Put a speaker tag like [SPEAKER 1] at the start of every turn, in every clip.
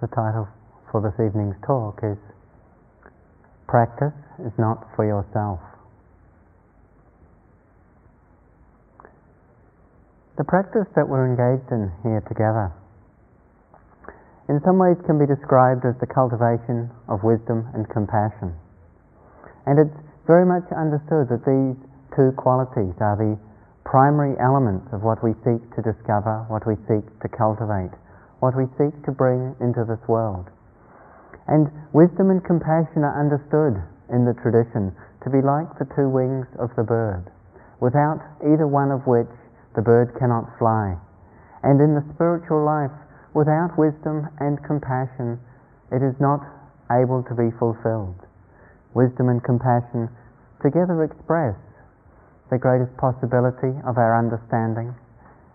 [SPEAKER 1] the title for this evening's talk is Practice is not for yourself. The practice that we're engaged in here together in some ways can be described as the cultivation of wisdom and compassion. And it's very much understood that these two qualities are the primary elements of what we seek to discover, what we seek to cultivate, what we seek to bring into this world. And wisdom and compassion are understood in the tradition to be like the two wings of the bird, without either one of which the bird cannot fly. And in the spiritual life, without wisdom and compassion, it is not able to be fulfilled. Wisdom and compassion together express the greatest possibility of our understanding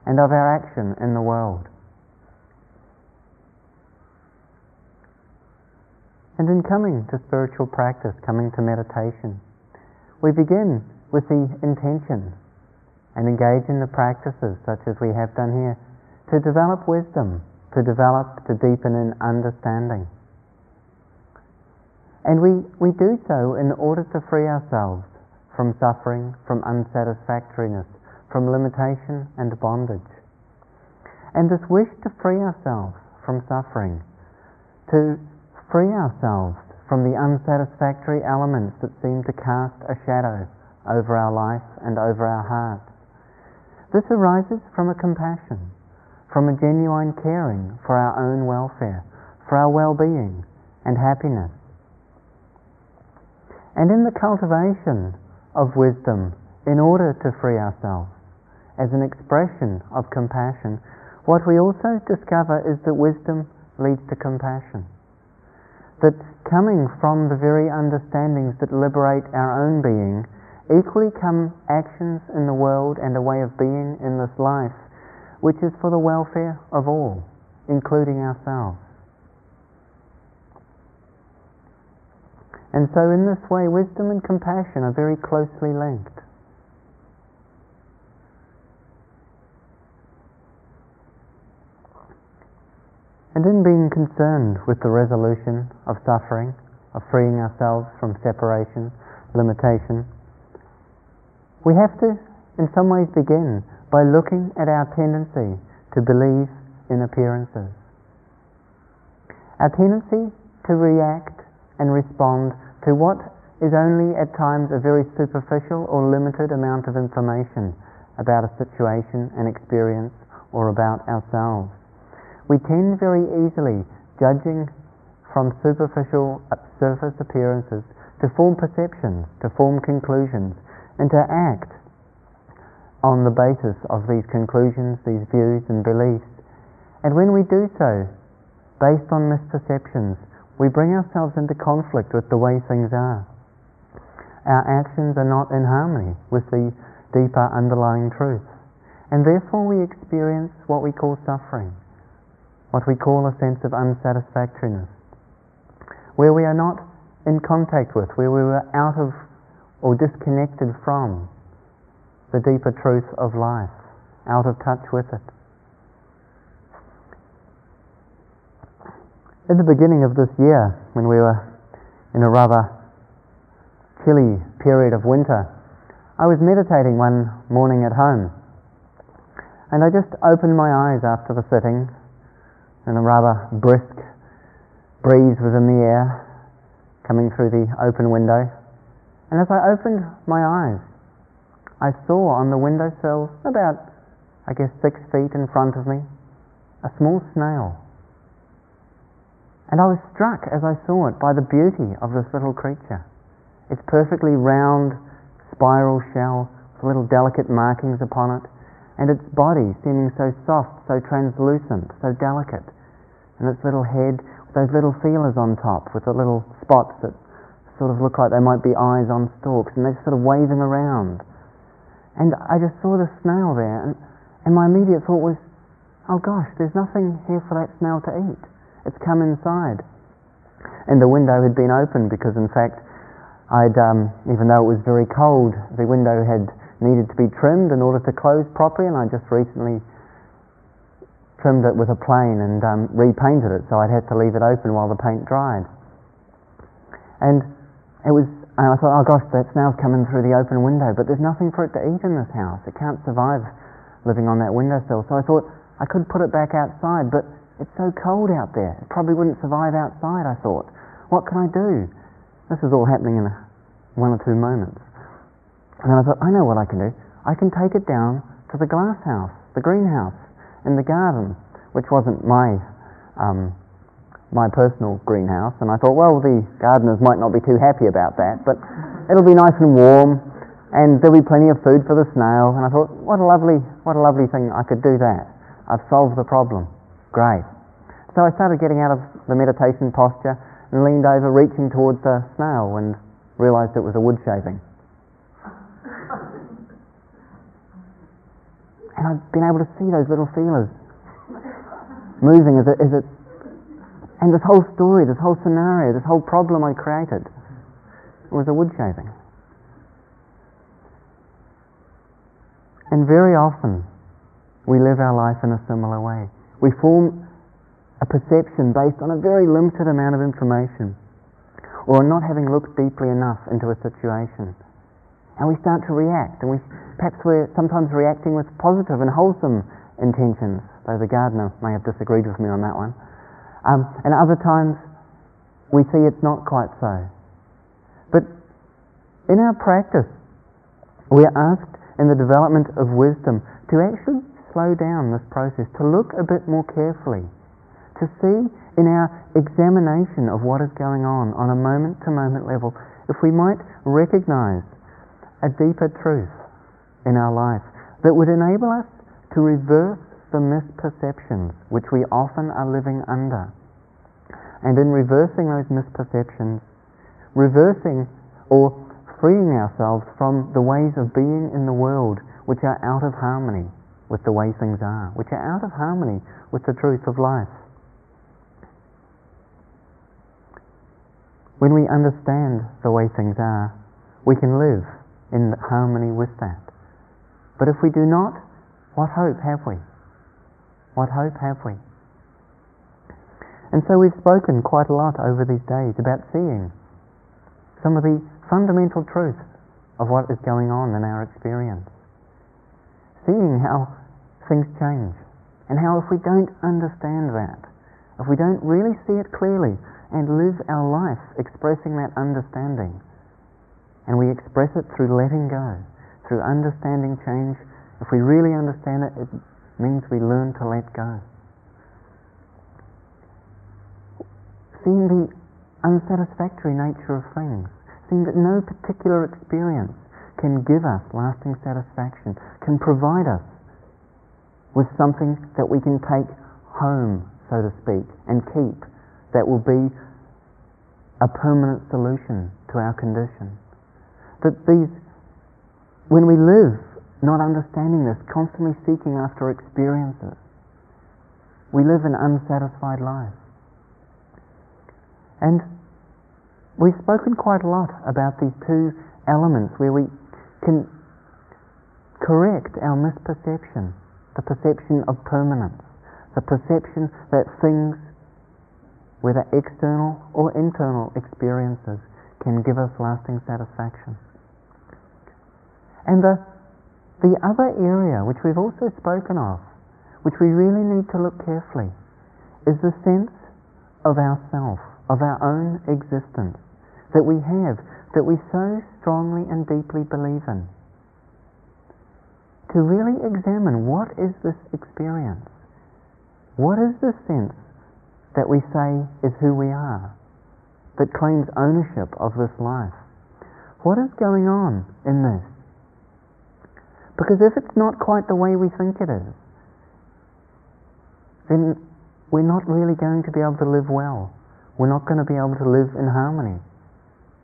[SPEAKER 1] and of our action in the world. And in coming to spiritual practice, coming to meditation, we begin with the intention and engage in the practices such as we have done here to develop wisdom to develop, to deepen in understanding. And we, we do so in order to free ourselves from suffering, from unsatisfactoriness, from limitation and bondage. And this wish to free ourselves from suffering, to free ourselves from the unsatisfactory elements that seem to cast a shadow over our life and over our heart. This arises from a compassion from a genuine caring for our own welfare, for our well-being and happiness. And in the cultivation of wisdom, in order to free ourselves, as an expression of compassion, what we also discover is that wisdom leads to compassion. That coming from the very understandings that liberate our own being, equally come actions in the world and a way of being in this life which is for the welfare of all, including ourselves. And so, in this way, wisdom and compassion are very closely linked. And in being concerned with the resolution of suffering, of freeing ourselves from separation, limitation, we have to, in some ways, begin by looking at our tendency to believe in appearances. Our tendency to react and respond to what is only at times a very superficial or limited amount of information about a situation, an experience, or about ourselves. We tend very easily, judging from superficial uh, surface appearances, to form perceptions, to form conclusions, and to act on the basis of these conclusions, these views and beliefs. And when we do so, based on misperceptions, we bring ourselves into conflict with the way things are. Our actions are not in harmony with the deeper underlying truth. And therefore we experience what we call suffering, what we call a sense of unsatisfactoriness, where we are not in contact with, where we were out of or disconnected from the deeper truth of life, out of touch with it. In the beginning of this year, when we were in a rather chilly period of winter, I was meditating one morning at home, and I just opened my eyes after the sitting, and a rather brisk breeze was in the air coming through the open window. And as I opened my eyes, I saw on the windowsill, about, I guess, six feet in front of me, a small snail. And I was struck as I saw it by the beauty of this little creature. Its perfectly round spiral shell with little delicate markings upon it, and its body seeming so soft, so translucent, so delicate, and its little head with those little feelers on top with the little spots that sort of look like they might be eyes on stalks, and they're sort of waving around. And I just saw the snail there, and, and my immediate thought was, oh gosh, there's nothing here for that snail to eat. It's come inside. And the window had been opened because, in fact, I'd, um, even though it was very cold, the window had needed to be trimmed in order to close properly, and I just recently trimmed it with a plane and um, repainted it, so I'd have to leave it open while the paint dried. And it was, and I thought, oh gosh, that smell's coming through the open window, but there's nothing for it to eat in this house. It can't survive living on that windowsill. So I thought I could put it back outside, but it's so cold out there. It probably wouldn't survive outside, I thought. What can I do? This is all happening in one or two moments. And then I thought, I know what I can do. I can take it down to the glass house, the greenhouse, in the garden, which wasn't my um, my personal greenhouse. And I thought, well, the gardeners might not be too happy about that, but it'll be nice and warm, and there'll be plenty of food for the snail. And I thought, what a lovely, what a lovely thing! I could do that. I've solved the problem. Great. So I started getting out of the meditation posture and leaned over, reaching towards the snail, and realized it was a wood shaving. And I've been able to see those little feelers moving as it, as it and this whole story, this whole scenario, this whole problem I created was a wood shaving. And very often we live our life in a similar way. We form a perception based on a very limited amount of information or not having looked deeply enough into a situation. And we start to react, and we perhaps we're sometimes reacting with positive and wholesome intentions, though the gardener may have disagreed with me on that one. Um, and other times we see it's not quite so. But in our practice, we are asked in the development of wisdom to actually slow down this process, to look a bit more carefully, to see in our examination of what is going on on a moment to moment level if we might recognize a deeper truth in our life that would enable us to reverse the misperceptions which we often are living under. And in reversing those misperceptions, reversing or freeing ourselves from the ways of being in the world which are out of harmony with the way things are, which are out of harmony with the truth of life. When we understand the way things are, we can live in harmony with that. But if we do not, what hope have we? What hope have we? And so we've spoken quite a lot over these days about seeing some of the fundamental truths of what is going on in our experience. Seeing how things change, and how if we don't understand that, if we don't really see it clearly and live our life expressing that understanding, and we express it through letting go, through understanding change. If we really understand it, it means we learn to let go. Seeing the unsatisfactory nature of things, seeing that no particular experience can give us lasting satisfaction, can provide us with something that we can take home, so to speak, and keep, that will be a permanent solution to our condition that these, when we live not understanding this, constantly seeking after experiences, we live an unsatisfied life. And we've spoken quite a lot about these two elements where we can correct our misperception, the perception of permanence, the perception that things, whether external or internal experiences, can give us lasting satisfaction. And the, the other area, which we've also spoken of, which we really need to look carefully, is the sense of ourself, of our own existence, that we have, that we so strongly and deeply believe in. To really examine what is this experience? What is this sense that we say is who we are, that claims ownership of this life? What is going on in this? Because if it's not quite the way we think it is, then we're not really going to be able to live well. We're not going to be able to live in harmony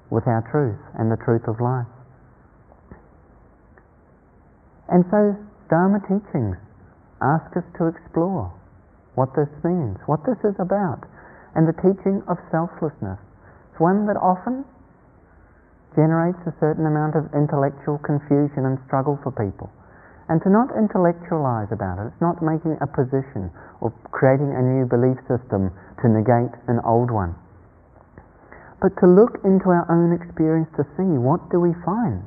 [SPEAKER 1] with our truth and the truth of life. And so Dharma teachings ask us to explore what this means, what this is about. And the teaching of selflessness is one that often generates a certain amount of intellectual confusion and struggle for people. and to not intellectualize about it. It's not making a position or creating a new belief system to negate an old one. But to look into our own experience to see what do we find?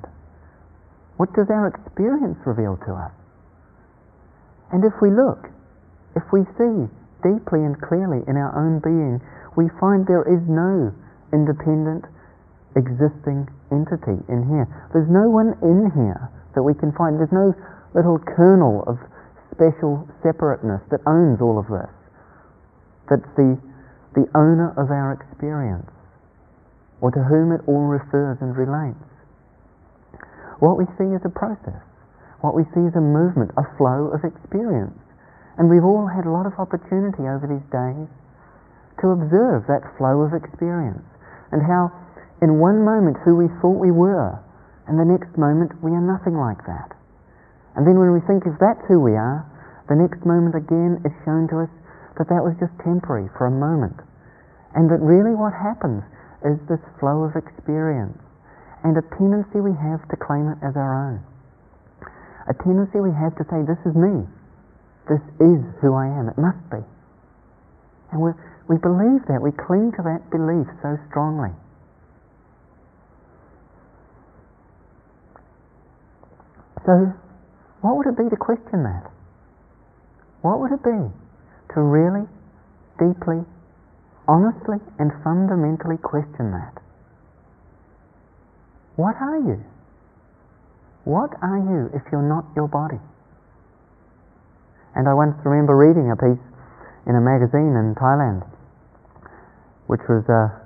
[SPEAKER 1] What does our experience reveal to us? And if we look, if we see deeply and clearly in our own being, we find there is no independent existing entity in here. There's no one in here that we can find. There's no little kernel of special separateness that owns all of this. That's the, the owner of our experience, or to whom it all refers and relates. What we see is a process. What we see is a movement, a flow of experience. And we've all had a lot of opportunity over these days to observe that flow of experience and how in one moment who we thought we were and the next moment we are nothing like that. And then when we think if that's who we are, the next moment again is shown to us that that was just temporary for a moment. And that really what happens is this flow of experience and a tendency we have to claim it as our own. A tendency we have to say, this is me. This is who I am. It must be. And we we believe that. We cling to that belief so strongly. So what would it be to question that? What would it be to really, deeply, honestly, and fundamentally question that? What are you? What are you if you're not your body? And I once remember reading a piece in a magazine in Thailand, which was a,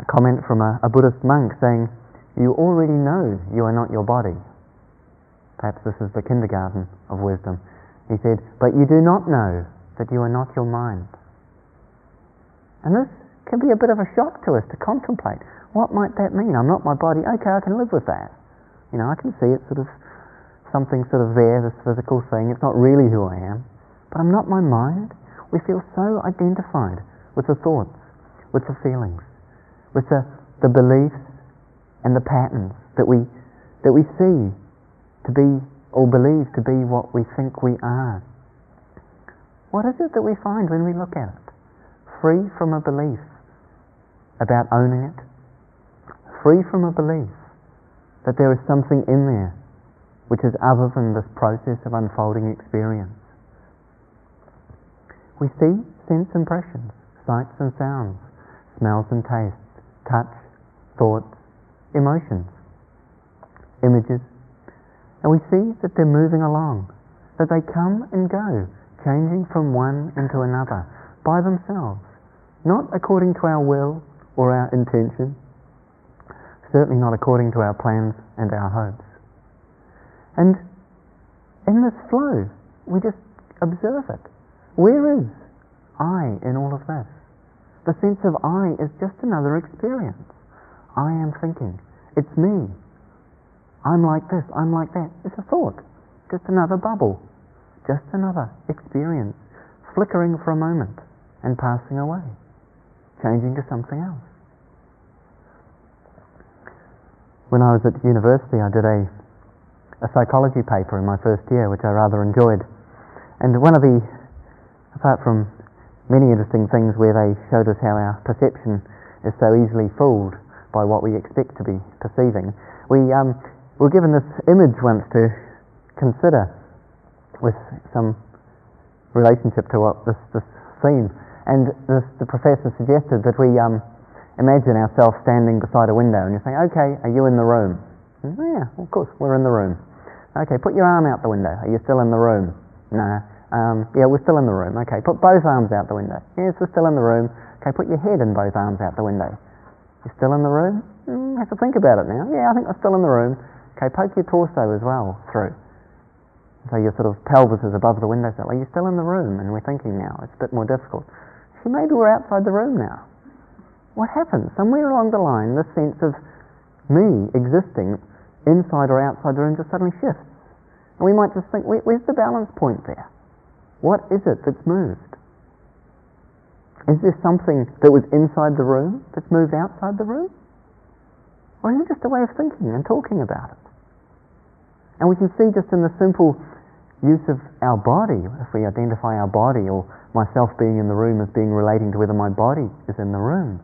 [SPEAKER 1] a comment from a, a Buddhist monk saying, You already know you are not your body. Perhaps this is the kindergarten of wisdom. He said, But you do not know that you are not your mind. And this can be a bit of a shock to us to contemplate. What might that mean? I'm not my body. Okay, I can live with that. You know, I can see it's sort of something sort of there, this physical thing. It's not really who I am. But I'm not my mind. We feel so identified with the thoughts, with the feelings, with the, the beliefs and the patterns that we, that we see to be or believe to be what we think we are. What is it that we find when we look at it? Free from a belief about owning it, free from a belief that there is something in there which is other than this process of unfolding experience. We see sense impressions, sights and sounds, smells and tastes, touch, thoughts, emotions, images, and we see that they're moving along, that they come and go, changing from one into another by themselves, not according to our will or our intention, certainly not according to our plans and our hopes. And in this flow, we just observe it. Where is I in all of this? The sense of I is just another experience. I am thinking. It's me. I'm like this, I'm like that. It's a thought, just another bubble, just another experience, flickering for a moment and passing away, changing to something else. When I was at university, I did a, a psychology paper in my first year, which I rather enjoyed. And one of the, apart from many interesting things where they showed us how our perception is so easily fooled by what we expect to be perceiving, we um, we're given this image once to consider with some relationship to what this, this theme. And this, the professor suggested that we um, imagine ourselves standing beside a window and you say, okay, are you in the room? And, yeah, of course, we're in the room. Okay, put your arm out the window. Are you still in the room? No. Um, yeah, we're still in the room. Okay, put both arms out the window. Yes, we're still in the room. Okay, put your head and both arms out the window. You're still in the room? Mm, have to think about it now. Yeah, I think I'm still in the room. Okay, poke your torso as well through. So your sort of pelvis is above the windowsill. Are you still in the room? And we're thinking now, it's a bit more difficult. So maybe we're outside the room now. What happens? Somewhere along the line, this sense of me existing inside or outside the room just suddenly shifts. And we might just think, Where, where's the balance point there? What is it that's moved? Is there something that was inside the room that's moved outside the room? Or is it just a way of thinking and talking about it? And we can see just in the simple use of our body, if we identify our body or myself being in the room as being relating to whether my body is in the room.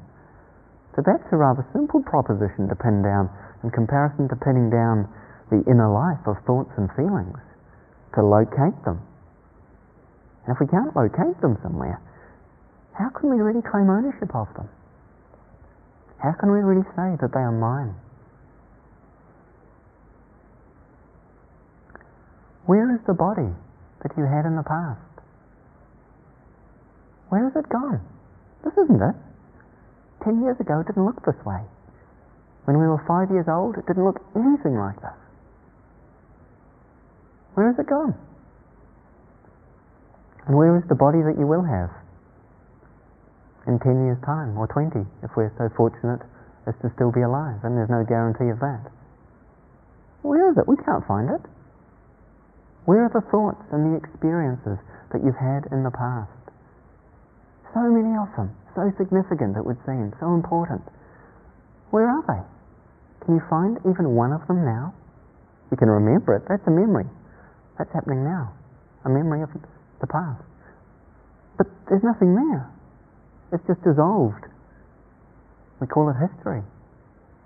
[SPEAKER 1] So that's a rather simple proposition to pin down in comparison to pinning down the inner life of thoughts and feelings, to locate them. And if we can't locate them somewhere, how can we really claim ownership of them? How can we really say that they are mine? Where is the body that you had in the past? Where has it gone? This isn't it. Ten years ago, it didn't look this way. When we were five years old, it didn't look anything like this. Where has it gone? And where is the body that you will have in 10 years' time, or 20, if we're so fortunate as to still be alive? And there's no guarantee of that. Where is it? We can't find it. Where are the thoughts and the experiences that you've had in the past? So many of them so significant, it would seem, so important. Where are they? Can you find even one of them now? We can remember it. That's a memory. That's happening now. A memory of the past. But there's nothing there. It's just dissolved. We call it history.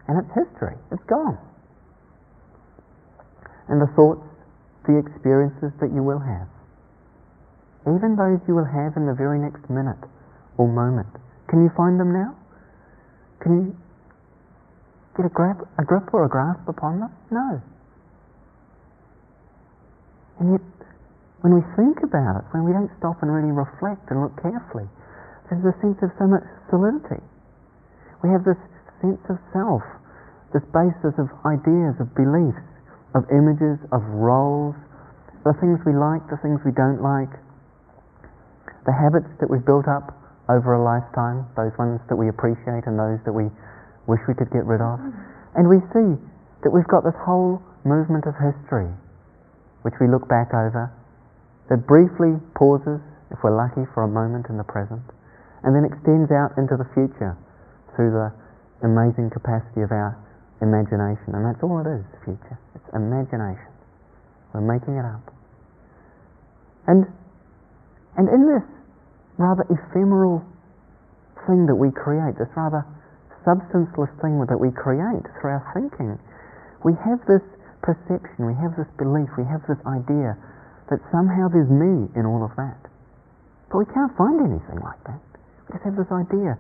[SPEAKER 1] And it's history. It's gone. And the thoughts, the experiences that you will have, even those you will have in the very next minute, or moment. Can you find them now? Can you get a grip, a grip or a grasp upon them? No. And yet, when we think about it, when we don't stop and really reflect and look carefully, there's a sense of so much solidity. We have this sense of self, this basis of ideas, of beliefs, of images, of roles, the things we like, the things we don't like, the habits that we've built up over a lifetime, those ones that we appreciate and those that we wish we could get rid of. And we see that we've got this whole movement of history, which we look back over, that briefly pauses, if we're lucky, for a moment in the present, and then extends out into the future through the amazing capacity of our imagination. And that's all it is, future. It's imagination. We're making it up. And, and in this rather ephemeral thing that we create, this rather substanceless thing that we create through our thinking, we have this perception, we have this belief, we have this idea that somehow there's me in all of that. But we can't find anything like that. We just have this idea.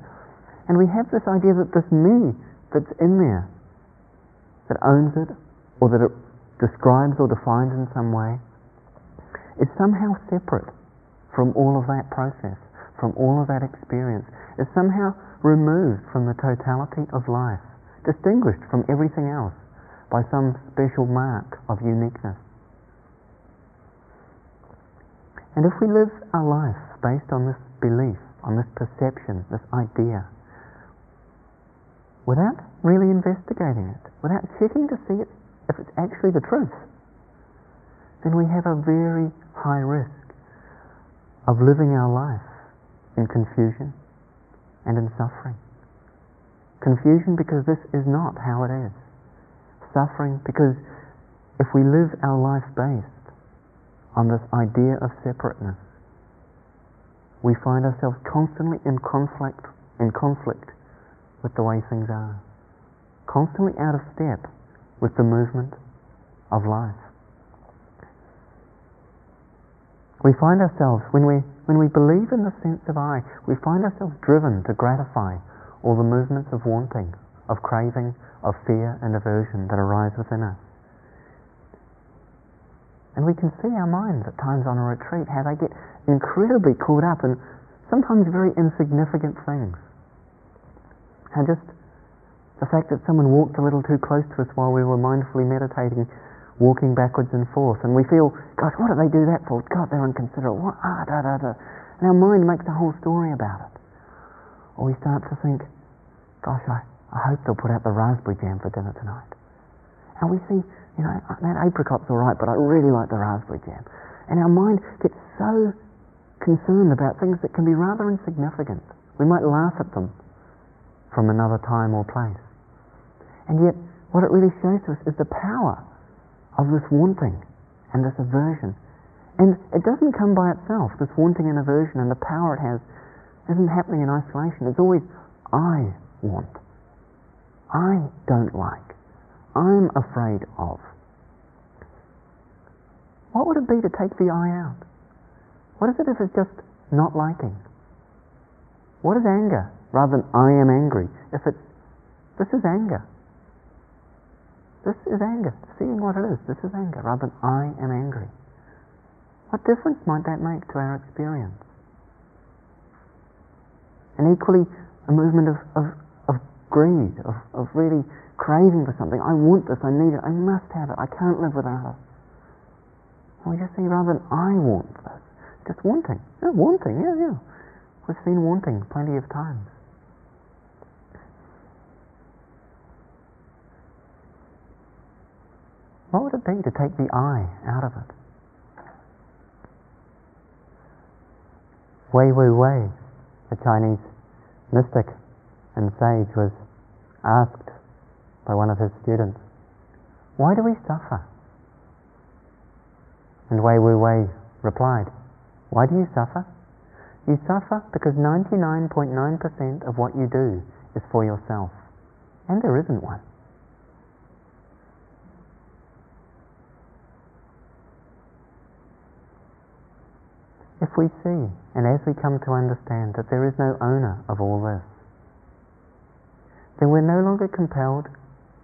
[SPEAKER 1] And we have this idea that this me that's in there, that owns it, or that it describes or defines in some way, is somehow separate from all of that process from all of that experience is somehow removed from the totality of life, distinguished from everything else by some special mark of uniqueness. And if we live our life based on this belief, on this perception, this idea, without really investigating it, without checking to see it, if it's actually the truth, then we have a very high risk of living our life in confusion and in suffering. Confusion because this is not how it is. Suffering because if we live our life based on this idea of separateness, we find ourselves constantly in conflict, in conflict with the way things are, constantly out of step with the movement of life. We find ourselves, when we when we believe in the sense of I, we find ourselves driven to gratify all the movements of wanting, of craving, of fear and aversion that arise within us. And we can see our minds at times on a retreat how they get incredibly caught up in sometimes very insignificant things. And just the fact that someone walked a little too close to us while we were mindfully meditating walking backwards and forth, and we feel, gosh, what did they do that for? God, they're inconsiderate. What? Ah, da, da, da. And our mind makes a whole story about it. Or we start to think, gosh, I, I hope they'll put out the raspberry jam for dinner tonight. And we see, you know, that apricot's all right, but I really like the raspberry jam. And our mind gets so concerned about things that can be rather insignificant. We might laugh at them from another time or place. And yet, what it really shows to us is the power of this wanting and this aversion And it doesn't come by itself, this wanting and aversion and the power it has isn't happening in isolation. It's always, I want. I don't like. I'm afraid of. What would it be to take the I out? What is it if it's just not liking? What is anger rather than I am angry? If it's, this is anger. This is anger. Seeing what it is, this is anger rather than I am angry. What difference might that make to our experience? And equally, a movement of, of, of greed, of, of really craving for something. I want this, I need it, I must have it, I can't live without it. And we just see rather than I want this, just wanting. Yeah, wanting, yeah, yeah. We've seen wanting plenty of times. What would it be to take the I out of it? Wei Wu Wei the Chinese mystic and sage, was asked by one of his students, Why do we suffer? And Wei Wu Wei replied, Why do you suffer? You suffer because 99.9% of what you do is for yourself, and there isn't one. If we see, and as we come to understand that there is no owner of all this, then we're no longer compelled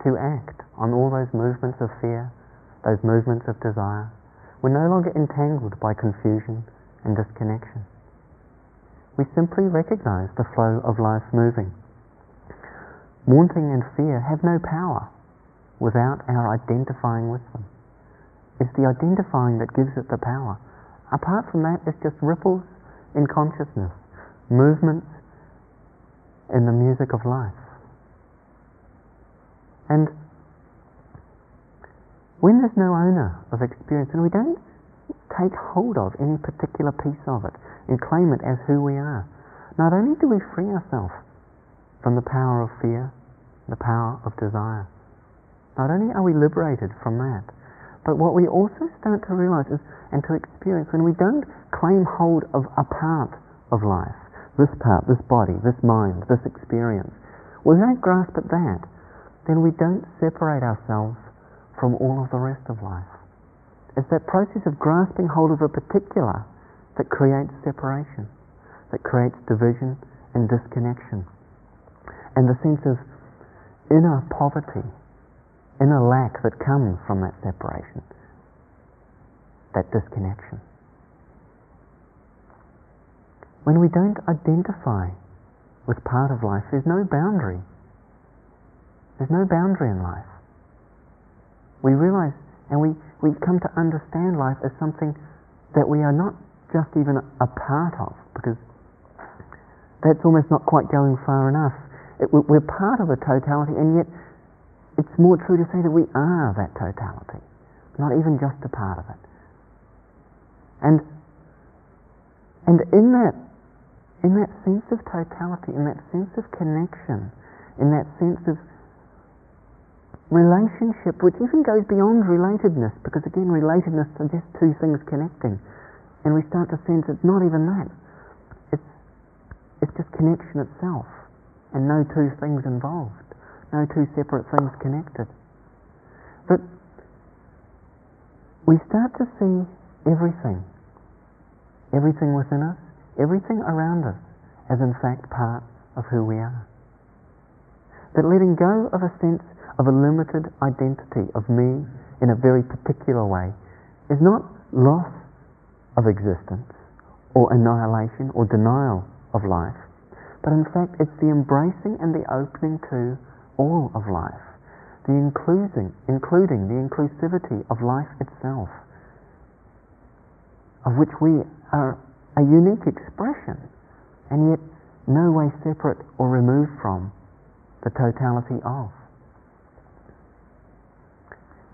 [SPEAKER 1] to act on all those movements of fear, those movements of desire. We're no longer entangled by confusion and disconnection. We simply recognize the flow of life moving. Wanting and fear have no power without our identifying with them. It's the identifying that gives it the power. Apart from that, it's just ripples in consciousness, movements in the music of life. And when there's no owner of experience, and we don't take hold of any particular piece of it and claim it as who we are, not only do we free ourselves from the power of fear, the power of desire, not only are we liberated from that, but what we also start to realize is and to experience when we don't claim hold of a part of life, this part, this body, this mind, this experience, we don't grasp at that, then we don't separate ourselves from all of the rest of life. It's that process of grasping hold of a particular that creates separation, that creates division and disconnection. And the sense of inner poverty, inner lack that comes from that separation that disconnection. When we don't identify with part of life, there's no boundary. There's no boundary in life. We realize and we, we come to understand life as something that we are not just even a part of, because that's almost not quite going far enough. It, we're part of a totality, and yet it's more true to say that we are that totality, not even just a part of it. And, and in, that, in that sense of totality, in that sense of connection, in that sense of relationship, which even goes beyond relatedness, because again, relatedness suggests two things connecting. And we start to sense it's not even that. It's, it's just connection itself, and no two things involved, no two separate things connected. But we start to see everything everything within us, everything around us, as in fact part of who we are. That letting go of a sense of a limited identity of me in a very particular way is not loss of existence or annihilation or denial of life, but in fact it's the embracing and the opening to all of life, the including, including the inclusivity of life itself, of which we are a unique expression and yet no way separate or removed from the totality of.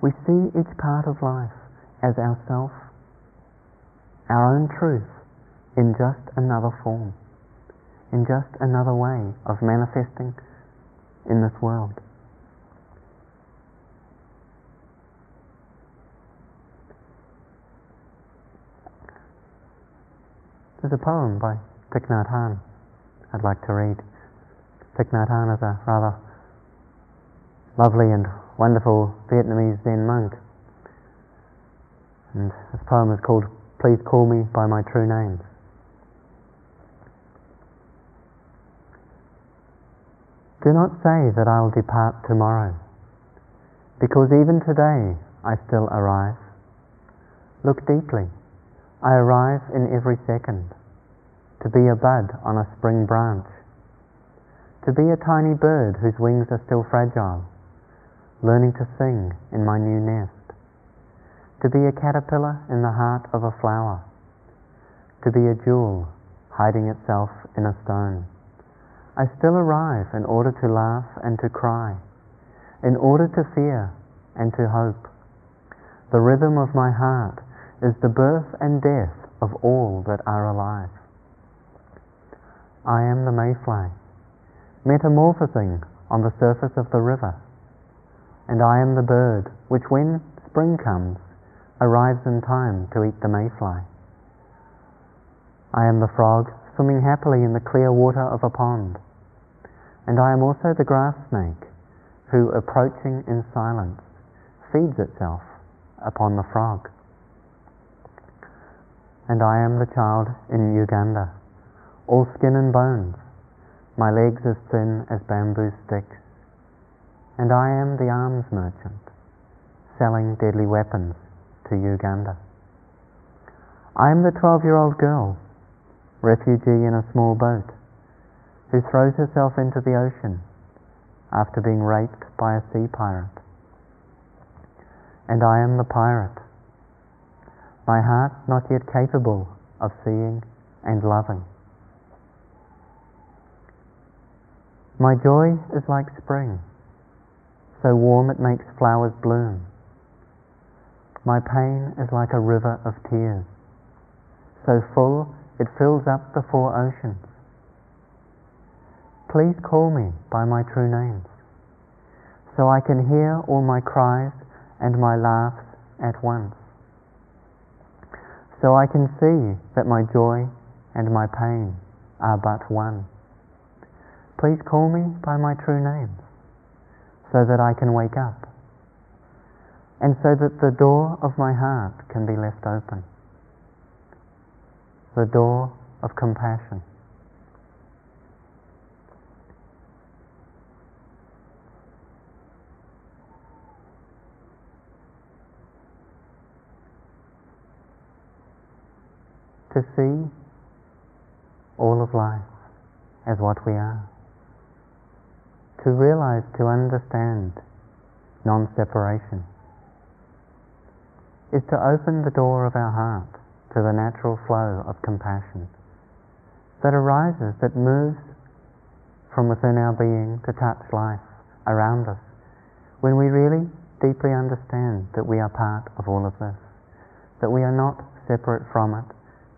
[SPEAKER 1] We see each part of life as ourself, our own truth, in just another form, in just another way of manifesting in this world. There's a poem by Thich Nhat Hanh I'd like to read. Thich Nhat Hanh is a rather lovely and wonderful Vietnamese Zen monk. And this poem is called Please Call Me by My True Names. Do not say that I'll depart tomorrow, because even today I still arrive. Look deeply. I arrive in every second, to be a bud on a spring branch, to be a tiny bird whose wings are still fragile, learning to sing in my new nest, to be a caterpillar in the heart of a flower, to be a jewel hiding itself in a stone. I still arrive in order to laugh and to cry, in order to fear and to hope. The rhythm of my heart is the birth and death of all that are alive. I am the mayfly, metamorphosing on the surface of the river, and I am the bird which, when spring comes, arrives in time to eat the mayfly. I am the frog swimming happily in the clear water of a pond and I am also the grass snake who, approaching in silence, feeds itself upon the frog. And I am the child in Uganda, all skin and bones, my legs as thin as bamboo sticks. And I am the arms merchant, selling deadly weapons to Uganda. I am the 12 year old girl, refugee in a small boat, who throws herself into the ocean after being raped by a sea pirate. And I am the pirate, my heart not yet capable of seeing and loving. My joy is like spring, so warm it makes flowers bloom. My pain is like a river of tears, so full it fills up the four oceans. Please call me by my true names, so I can hear all my cries and my laughs at once, so I can see that my joy and my pain are but one. Please call me by my true names, so that I can wake up, and so that the door of my heart can be left open, the door of compassion. To see all of life as what we are. To realize, to understand non-separation is to open the door of our heart to the natural flow of compassion that arises, that moves from within our being to touch life around us when we really deeply understand that we are part of all of this, that we are not separate from it,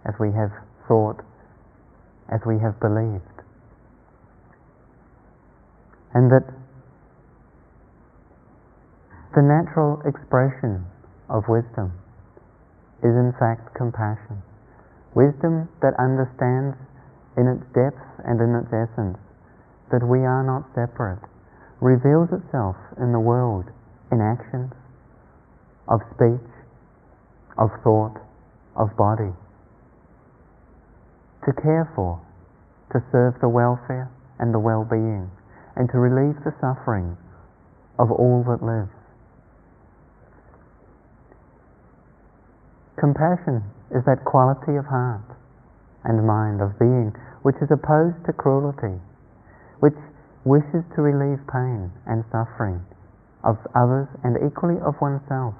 [SPEAKER 1] as we have thought, as we have believed. And that the natural expression of wisdom is in fact compassion. Wisdom that understands in its depth and in its essence that we are not separate reveals itself in the world in actions, of speech, of thought, of body to care for, to serve the welfare and the well-being, and to relieve the suffering of all that lives. Compassion is that quality of heart and mind, of being, which is opposed to cruelty, which wishes to relieve pain and suffering of others and equally of oneself.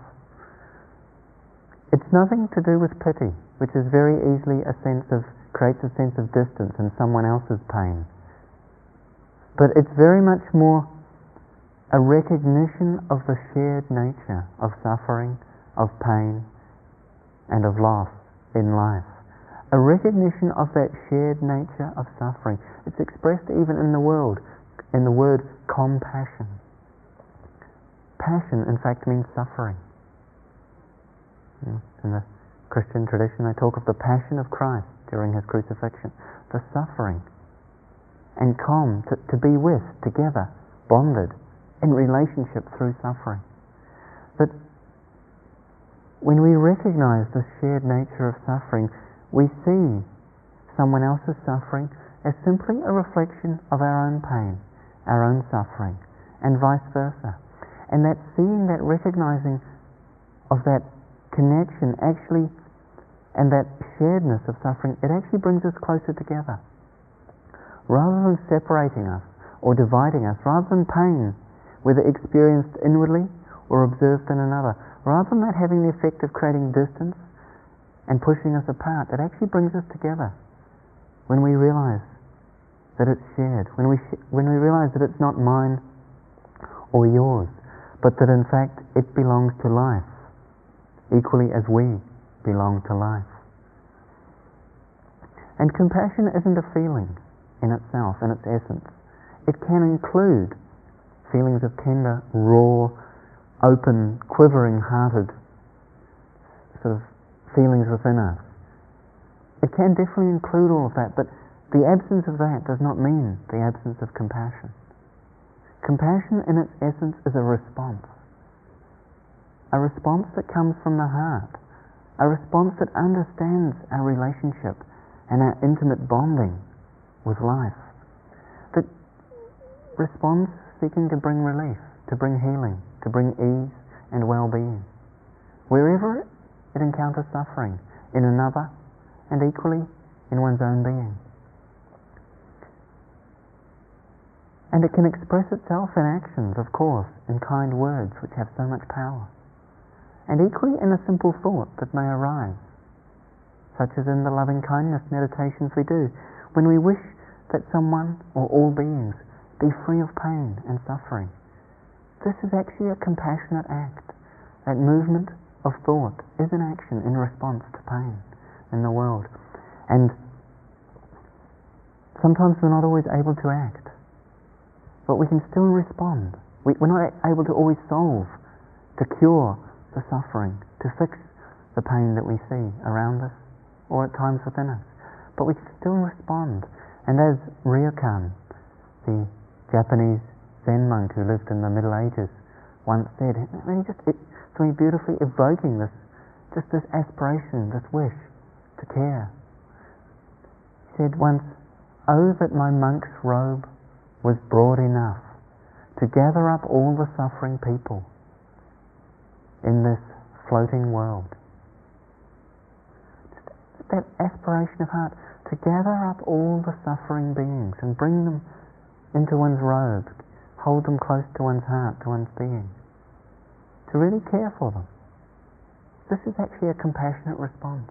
[SPEAKER 1] It's nothing to do with pity, which is very easily a sense of creates a sense of distance and someone else's pain. But it's very much more a recognition of the shared nature of suffering, of pain, and of loss in life. A recognition of that shared nature of suffering. It's expressed even in the world, in the word compassion. Passion, in fact, means suffering. In the Christian tradition, they talk of the passion of Christ during his crucifixion. The suffering and calm to, to be with together, bonded in relationship through suffering. But when we recognize the shared nature of suffering, we see someone else's suffering as simply a reflection of our own pain, our own suffering, and vice versa. And that seeing, that recognizing of that connection actually, and that sharedness of suffering, it actually brings us closer together. Rather than separating us or dividing us, rather than pain, whether experienced inwardly or observed in another, rather than that having the effect of creating distance and pushing us apart, it actually brings us together when we realize that it's shared, when we, sh- when we realize that it's not mine or yours, but that in fact it belongs to life, equally as we belong to life. And compassion isn't a feeling in itself, in its essence. It can include feelings of tender, raw, open, quivering hearted sort of feelings within us. It can definitely include all of that, but the absence of that does not mean the absence of compassion. Compassion in its essence is a response. A response that comes from the heart. A response that understands our relationship and our intimate bonding with life. That responds seeking to bring relief, to bring healing, to bring ease and well-being. Wherever it encounters suffering in another and equally in one's own being. And it can express itself in actions, of course, in kind words which have so much power. And equally in a simple thought that may arise, such as in the loving kindness meditations we do, when we wish that someone or all beings be free of pain and suffering. This is actually a compassionate act. That movement of thought is an action in response to pain in the world. And sometimes we're not always able to act, but we can still respond. We, are not able to always solve, to cure the suffering, to fix the pain that we see around us or at times within us. But we can still respond. And as Ryokan, the Japanese Zen monk who lived in the Middle Ages, once said, I mean, just it, so beautifully evoking this, just this aspiration, this wish to care. He said once, Oh, that my monk's robe was broad enough to gather up all the suffering people in this floating world. Just that aspiration of heart to gather up all the suffering beings and bring them into one's robe, hold them close to one's heart, to one's being, to really care for them. This is actually a compassionate response.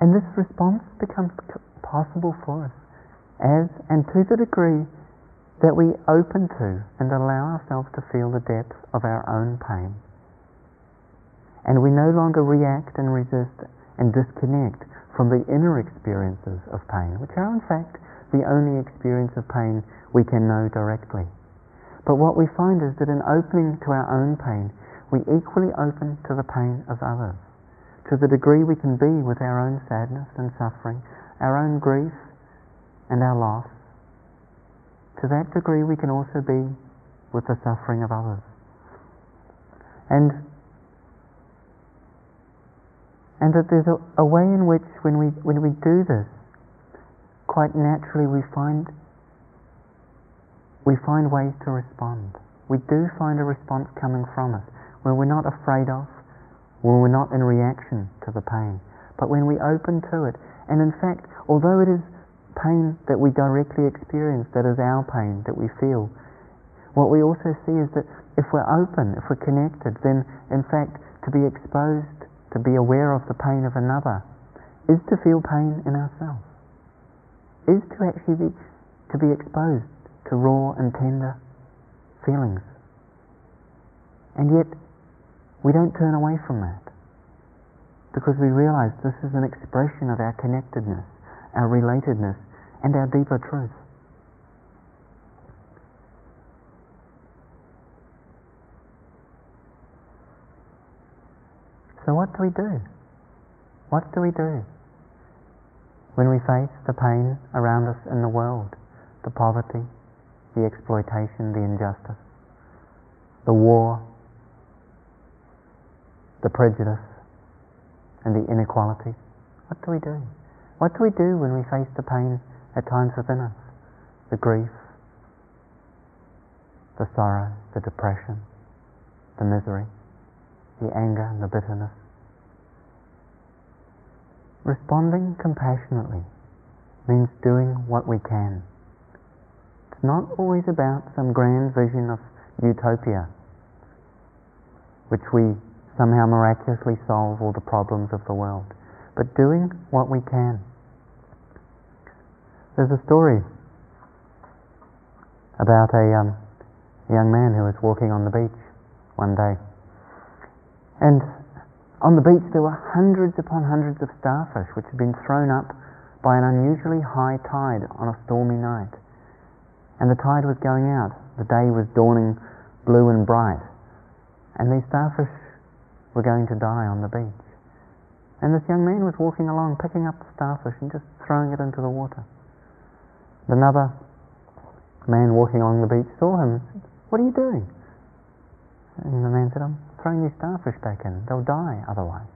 [SPEAKER 1] And this response becomes possible for us as and to the degree that we open to and allow ourselves to feel the depth of our own pain. And we no longer react and resist and disconnect from the inner experiences of pain, which are in fact the only experience of pain we can know directly. But what we find is that in opening to our own pain, we equally open to the pain of others to the degree we can be with our own sadness and suffering, our own grief and our loss, to that degree we can also be with the suffering of others. And and that there's a, a way in which when we when we do this, quite naturally we find we find ways to respond. We do find a response coming from us when we're not afraid of, when we're not in reaction to the pain, but when we open to it. And in fact, although it is pain that we directly experience, that is our pain that we feel, what we also see is that if we're open, if we're connected, then in fact to be exposed, to be aware of the pain of another, is to feel pain in ourselves, is to actually be, to be exposed to raw and tender feelings. And yet, we don't turn away from that because we realize this is an expression of our connectedness, our relatedness, and our deeper truth. So, what do we do? What do we do when we face the pain around us in the world, the poverty, the exploitation, the injustice, the war, the prejudice, and the inequality? What do we do? What do we do when we face the pain at times within us? The grief, the sorrow, the depression, the misery, the anger and the bitterness. Responding compassionately means doing what we can. It's not always about some grand vision of utopia, which we somehow miraculously solve all the problems of the world, but doing what we can. There's a story about a um, young man who was walking on the beach one day. And on the beach there were hundreds upon hundreds of starfish which had been thrown up by an unusually high tide on a stormy night. And the tide was going out. The day was dawning blue and bright. And these starfish were going to die on the beach. And this young man was walking along, picking up the starfish and just throwing it into the water. Another man walking along the beach saw him and said, What are you doing? And the man said, I'm throwing these starfish back in. They'll die otherwise.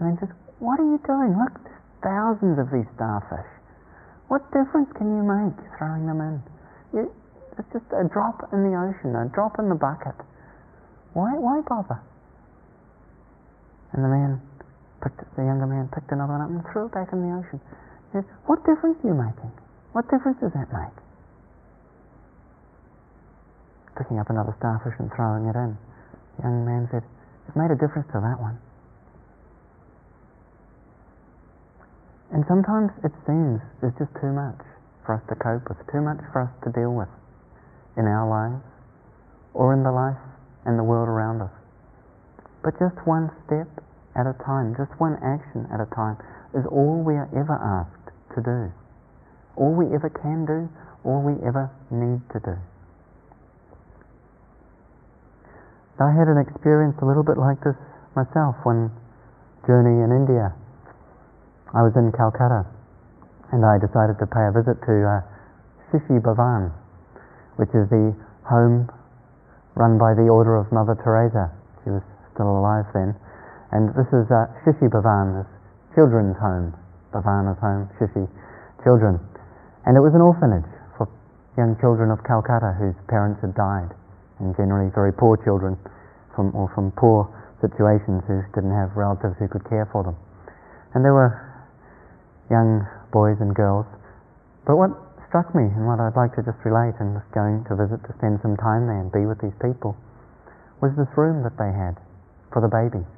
[SPEAKER 1] And then says, What are you doing? Look, there's thousands of these starfish. What difference can you make throwing them in? You, it's just a drop in the ocean, a drop in the bucket. Why, why bother? And the man, picked, the younger man, picked another one up and threw it back in the ocean. He said, What difference are you making? What difference does that make? Picking up another starfish and throwing it in. The young man said, It's made a difference to that one. And sometimes it seems there's just too much for us to cope with, too much for us to deal with in our lives or in the life and the world around us. But just one step at a time, just one action at a time, is all we are ever asked to do all we ever can do, all we ever need to do. I had an experience a little bit like this myself when journey in India. I was in Calcutta and I decided to pay a visit to uh, Shishu Bhavan, which is the home run by the Order of Mother Teresa. She was still alive then. And this is uh, Shishu Bhavan, this children's home. Bhavana's home, Shishu, children. And it was an orphanage for young children of Calcutta whose parents had died, and generally very poor children from, or from poor situations who didn't have relatives who could care for them. And there were young boys and girls. But what struck me and what I'd like to just relate and just going to visit to spend some time there and be with these people was this room that they had for the babies.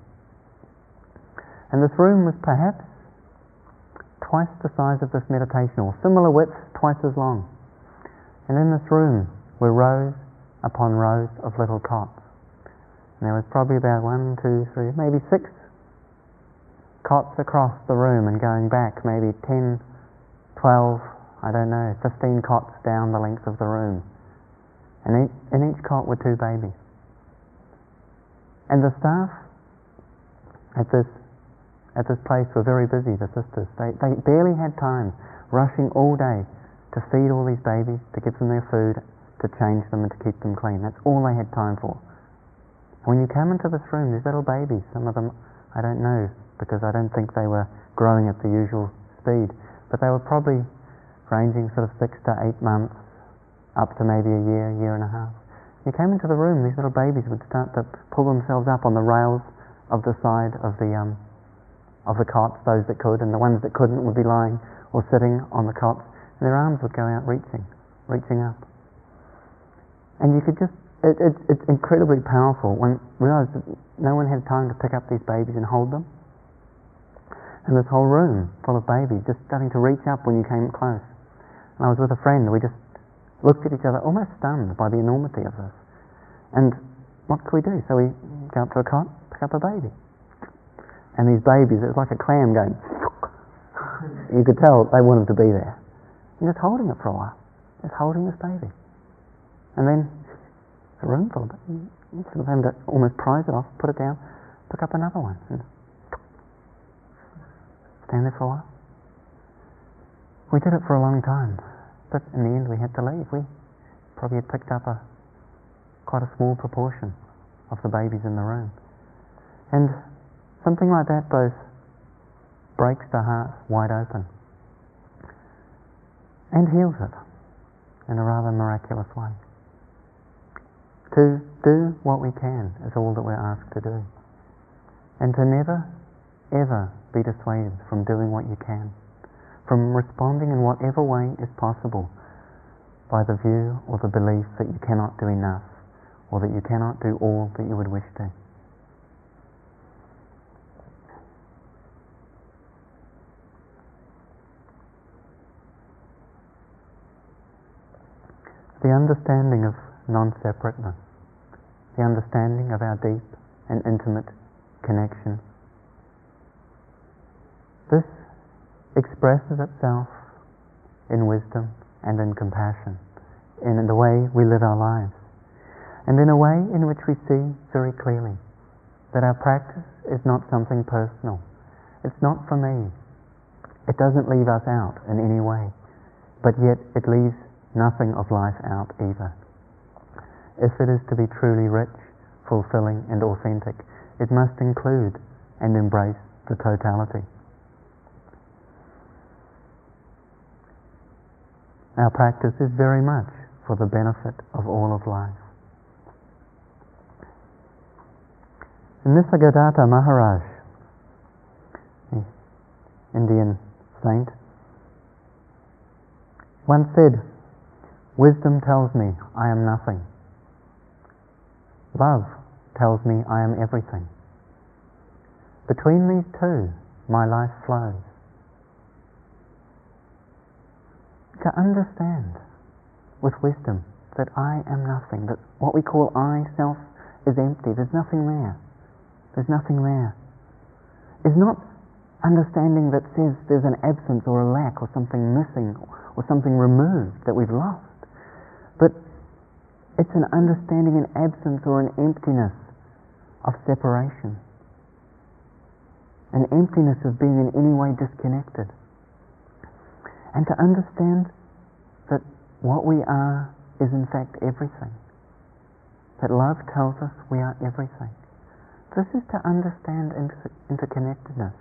[SPEAKER 1] And this room was perhaps twice the size of this meditation or similar width, twice as long. And in this room were rows upon rows of little cots. And there was probably about one, two, three, maybe six cots across the room and going back maybe 10, 12, I don't know, 15 cots down the length of the room. And in each cot were two babies. And the staff at this at this place were very busy, the sisters. They, they barely had time, rushing all day to feed all these babies, to give them their food, to change them and to keep them clean. That's all they had time for. When you come into this room, these little babies, some of them I don't know because I don't think they were growing at the usual speed, but they were probably ranging sort of six to eight months up to maybe a year, year and a half. You came into the room, these little babies would start to pull themselves up on the rails of the side of the um, of the cots, those that could, and the ones that couldn't would be lying or sitting on the cots, and their arms would go out reaching, reaching up. And you could just, it, it, it's incredibly powerful when realize that no one had time to pick up these babies and hold them. And this whole room full of babies just starting to reach up when you came close. And I was with a friend, and we just looked at each other almost stunned by the enormity of this. And what could we do? So we go up to a cot, pick up a baby and these babies, it was like a clam going. You could tell they wanted to be there. And just holding it for a while, just holding this baby, and then a room full of it. You sort of having to almost prize it off, put it down, pick up another one, and stand there for a while. We did it for a long time, but in the end we had to leave. We probably had picked up a quite a small proportion of the babies in the room. And something like that both breaks the heart wide open and heals it in a rather miraculous way. To do what we can is all that we're asked to do. And to never, ever be dissuaded from doing what you can, from responding in whatever way is possible by the view or the belief that you cannot do enough or that you cannot do all that you would wish to. The understanding of non-separateness, the understanding of our deep and intimate connection. This expresses itself in wisdom and in compassion, in the way we live our lives, and in a way in which we see very clearly that our practice is not something personal. It's not for me. It doesn't leave us out in any way, but yet it leaves nothing of life out either. If it is to be truly rich, fulfilling, and authentic, it must include and embrace the totality. Our practice is very much for the benefit of all of life. Nisargadatta Maharaj, Indian saint, once said, Wisdom tells me I am nothing. Love tells me I am everything. Between these two, my life flows. To understand with wisdom that I am nothing, that what we call I, self, is empty, there's nothing there. There's nothing there. Is not understanding that says there's an absence or a lack or something missing or something removed that we've lost. It's an understanding an absence or an emptiness of separation. An emptiness of being in any way disconnected. And to understand that what we are is in fact everything. That love tells us we are everything. This is to understand inter- interconnectedness,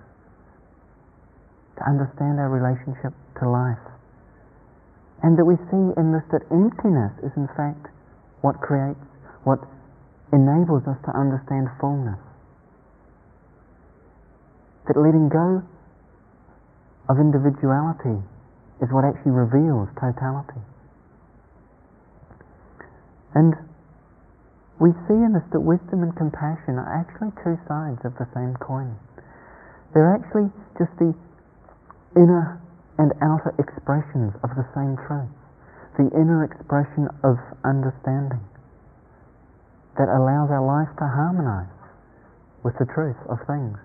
[SPEAKER 1] to understand our relationship to life. And that we see in this that emptiness is in fact what creates, what enables us to understand fullness. That letting go of individuality is what actually reveals totality. And we see in this that wisdom and compassion are actually two sides of the same coin. They're actually just the inner and outer expressions of the same truth. The inner expression of understanding that allows our life to harmonize with the truth of things.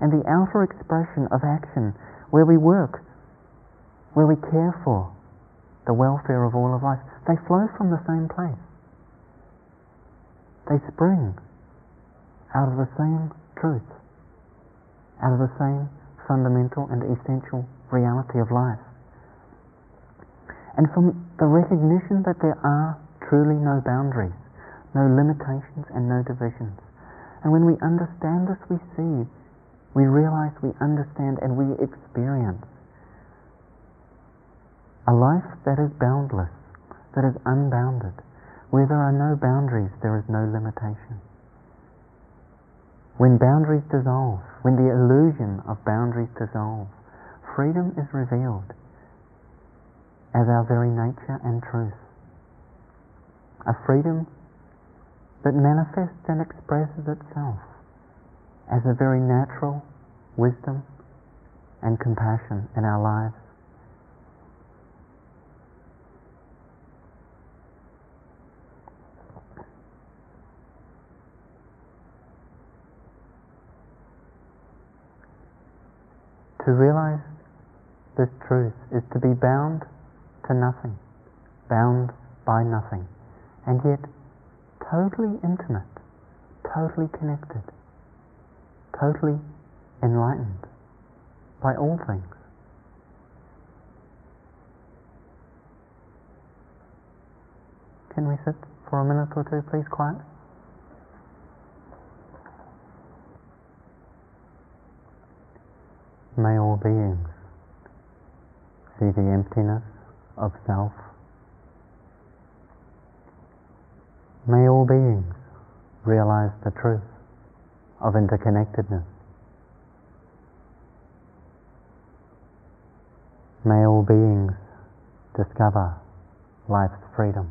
[SPEAKER 1] And the outer expression of action where we work where we care for the welfare of all of life, they flow from the same place. They spring out of the same truth, out of the same fundamental and essential reality of life. And from the recognition that there are truly no boundaries, no limitations, and no divisions. And when we understand this, we see, we realize, we understand, and we experience a life that is boundless, that is unbounded. Where there are no boundaries, there is no limitation. When boundaries dissolve, when the illusion of boundaries dissolve, freedom is revealed as our very nature and truth. A freedom that manifests and expresses itself as a very natural wisdom and compassion in our lives To realize this truth is to be bound to nothing, bound by nothing, and yet totally intimate, totally connected, totally enlightened by all things. Can we sit for a minute or two, please, quiet? May all beings see the emptiness of self. May all beings realize the truth of interconnectedness. May all beings discover life's freedom.